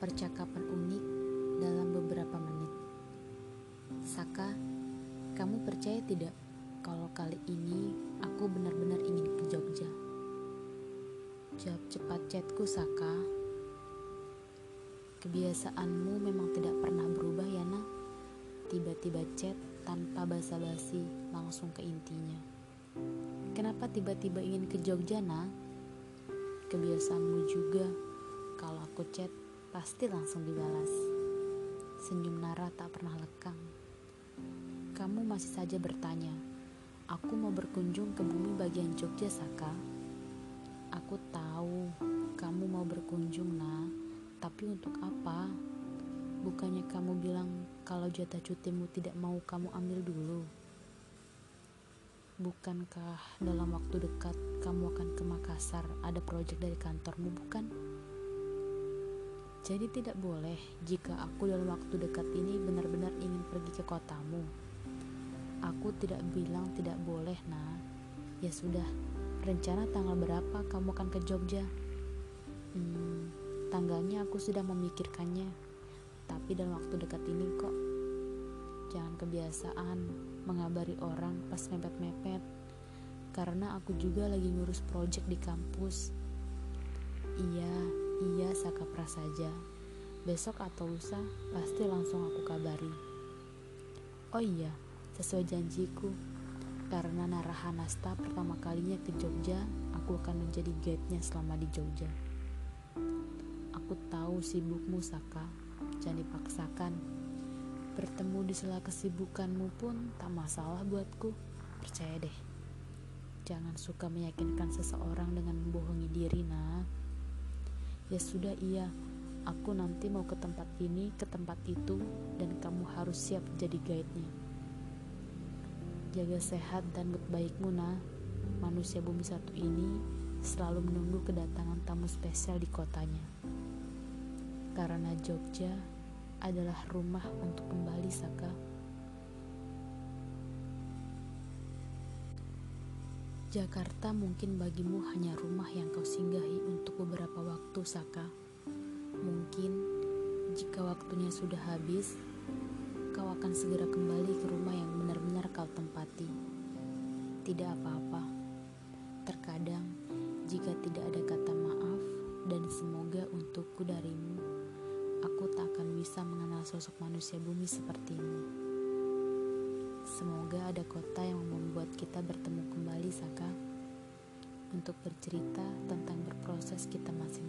percakapan unik dalam beberapa menit. Saka, kamu percaya tidak kalau kali ini aku benar-benar ingin ke Jogja? Jawab cepat chatku, Saka. Kebiasaanmu memang tidak pernah berubah ya, nak? Tiba-tiba chat tanpa basa-basi langsung ke intinya. Kenapa tiba-tiba ingin ke Jogja, nak? Kebiasaanmu juga aku chat, pasti langsung dibalas. Senyum Nara tak pernah lekang. Kamu masih saja bertanya, aku mau berkunjung ke bumi bagian Jogja, Saka. Aku tahu kamu mau berkunjung, nah. Tapi untuk apa? Bukannya kamu bilang kalau jatah cutimu tidak mau kamu ambil dulu? Bukankah dalam waktu dekat kamu akan ke Makassar ada proyek dari kantormu, bukan? Jadi tidak boleh jika aku dalam waktu dekat ini benar-benar ingin pergi ke kotamu. Aku tidak bilang tidak boleh, nah. Ya sudah, rencana tanggal berapa kamu akan ke Jogja? Hmm, tanggalnya aku sudah memikirkannya. Tapi dalam waktu dekat ini kok. Jangan kebiasaan mengabari orang pas mepet-mepet. Karena aku juga lagi ngurus proyek di kampus. Iya, Saka prasaja. Besok atau lusa pasti langsung aku kabari. Oh iya, sesuai janjiku, karena Narahanasta pertama kalinya ke Jogja, aku akan menjadi guide-nya selama di Jogja. Aku tahu sibukmu, Saka. Jangan dipaksakan. Bertemu di sela kesibukanmu pun tak masalah buatku. Percaya deh. Jangan suka meyakinkan seseorang dengan membohongi diri, nah. Ya sudah iya, aku nanti mau ke tempat ini, ke tempat itu, dan kamu harus siap jadi guide-nya. Jaga sehat dan baikmu, nah. Manusia bumi satu ini selalu menunggu kedatangan tamu spesial di kotanya. Karena Jogja adalah rumah untuk kembali, Saka. Jakarta mungkin bagimu hanya rumah yang kau singgahi untuk beberapa waktu, Saka. Mungkin jika waktunya sudah habis, kau akan segera kembali ke rumah yang benar-benar kau tempati. Tidak apa-apa. Terkadang, jika tidak ada kata maaf dan semoga untukku darimu, aku tak akan bisa mengenal sosok manusia bumi sepertimu. Semoga ada kota yang membuat kita bertemu kembali, Saka, untuk bercerita tentang berproses kita masing